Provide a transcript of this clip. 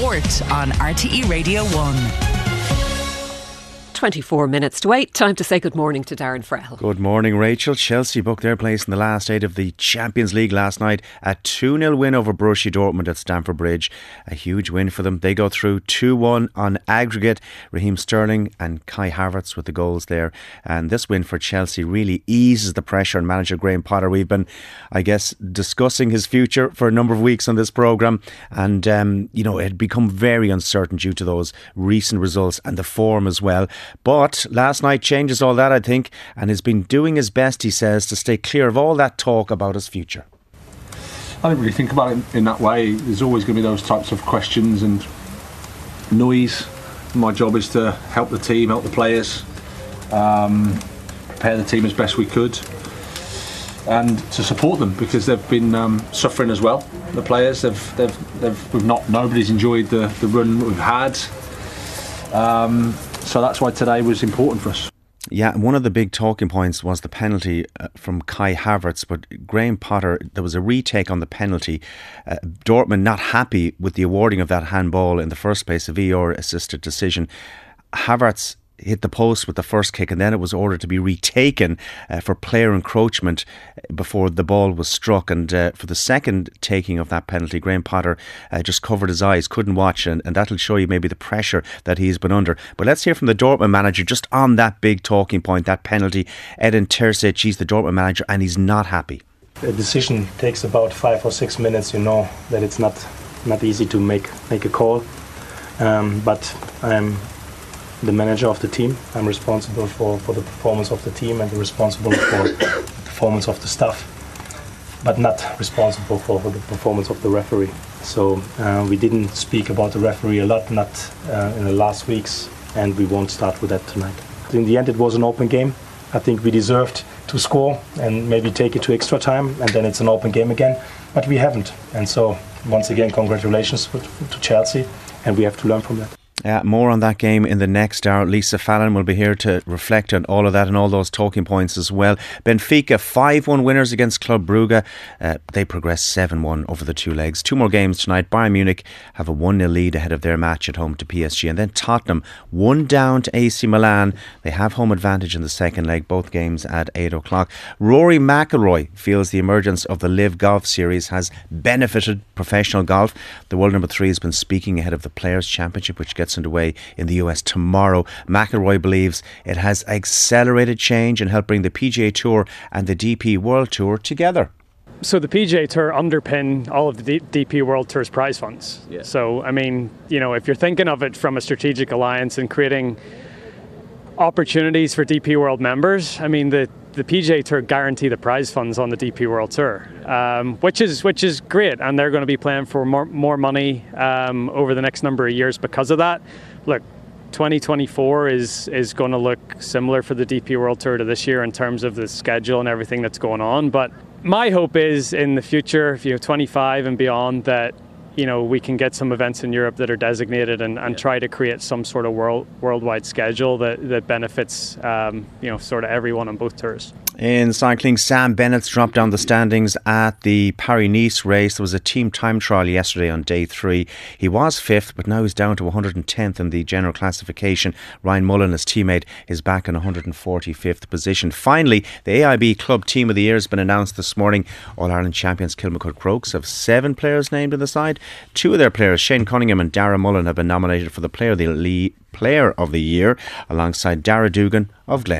Sport on RTE Radio 1. 24 minutes to eight. Time to say good morning to Darren Frehill. Good morning, Rachel. Chelsea booked their place in the last eight of the Champions League last night. A 2 0 win over Borussia Dortmund at Stamford Bridge. A huge win for them. They go through 2 1 on aggregate. Raheem Sterling and Kai Havertz with the goals there. And this win for Chelsea really eases the pressure on manager Graham Potter. We've been, I guess, discussing his future for a number of weeks on this programme. And, um, you know, it had become very uncertain due to those recent results and the form as well. But last night changes all that, I think, and has been doing his best, he says, to stay clear of all that talk about his future. I don't really think about it in that way. There's always going to be those types of questions and noise. My job is to help the team, help the players, um, prepare the team as best we could, and to support them because they've been um, suffering as well. The players, they've, they've, they've, we've not, nobody's enjoyed the, the run we've had. Um, so that's why today was important for us. Yeah, one of the big talking points was the penalty uh, from Kai Havertz, but Graham Potter, there was a retake on the penalty. Uh, Dortmund not happy with the awarding of that handball in the first place, a VAR assisted decision. Havertz hit the post with the first kick, and then it was ordered to be retaken uh, for player encroachment before the ball was struck. And uh, for the second taking of that penalty, Graham Potter uh, just covered his eyes, couldn't watch, and, and that'll show you maybe the pressure that he's been under. But let's hear from the Dortmund manager just on that big talking point, that penalty. Edin Terzic, he's the Dortmund manager, and he's not happy. The decision takes about five or six minutes. You know that it's not not easy to make make a call, um, but I'm the manager of the team. I'm responsible for, for the performance of the team and responsible for the performance of the staff, but not responsible for, for the performance of the referee. So uh, we didn't speak about the referee a lot, not uh, in the last weeks, and we won't start with that tonight. In the end, it was an open game. I think we deserved to score and maybe take it to extra time, and then it's an open game again. But we haven't, and so once again, congratulations to Chelsea, and we have to learn from that. Uh, more on that game in the next hour. Lisa Fallon will be here to reflect on all of that and all those talking points as well. Benfica 5 1 winners against Club Brugge. Uh, they progress 7 1 over the two legs. Two more games tonight. Bayern Munich have a 1 0 lead ahead of their match at home to PSG. And then Tottenham 1 down to AC Milan. They have home advantage in the second leg, both games at 8 o'clock. Rory McIlroy feels the emergence of the LIV Golf Series has benefited professional golf. The world number three has been speaking ahead of the Players' Championship, which gets gets underway in the US tomorrow. McIlroy believes it has accelerated change and helped bring the PGA Tour and the DP World Tour together so the PGA Tour underpin all of the DP World Tour's prize funds. Yeah. So I mean, you know, if you're thinking of it from a strategic alliance and creating opportunities for DP World members, I mean the the PGA Tour guarantee the prize funds on the DP World Tour, um, which is which is great, and they're going to be playing for more more money um, over the next number of years because of that. Look, 2024 is is going to look similar for the DP World Tour to this year in terms of the schedule and everything that's going on. But my hope is in the future, if you know, 25 and beyond, that you know we can get some events in Europe that are designated and, and try to create some sort of world worldwide schedule that that benefits um, you know sort of everyone on both tours. In cycling, Sam Bennett's dropped down the standings at the Paris Nice race. There was a team time trial yesterday on day three. He was fifth, but now he's down to 110th in the general classification. Ryan Mullen, his teammate, is back in 145th position. Finally, the AIB Club Team of the Year has been announced this morning. All Ireland champions Kilmacud Crokes have seven players named in the side. Two of their players, Shane Cunningham and Dara Mullin, have been nominated for the Player of the, Player of the Year alongside Dara Dugan of Glen.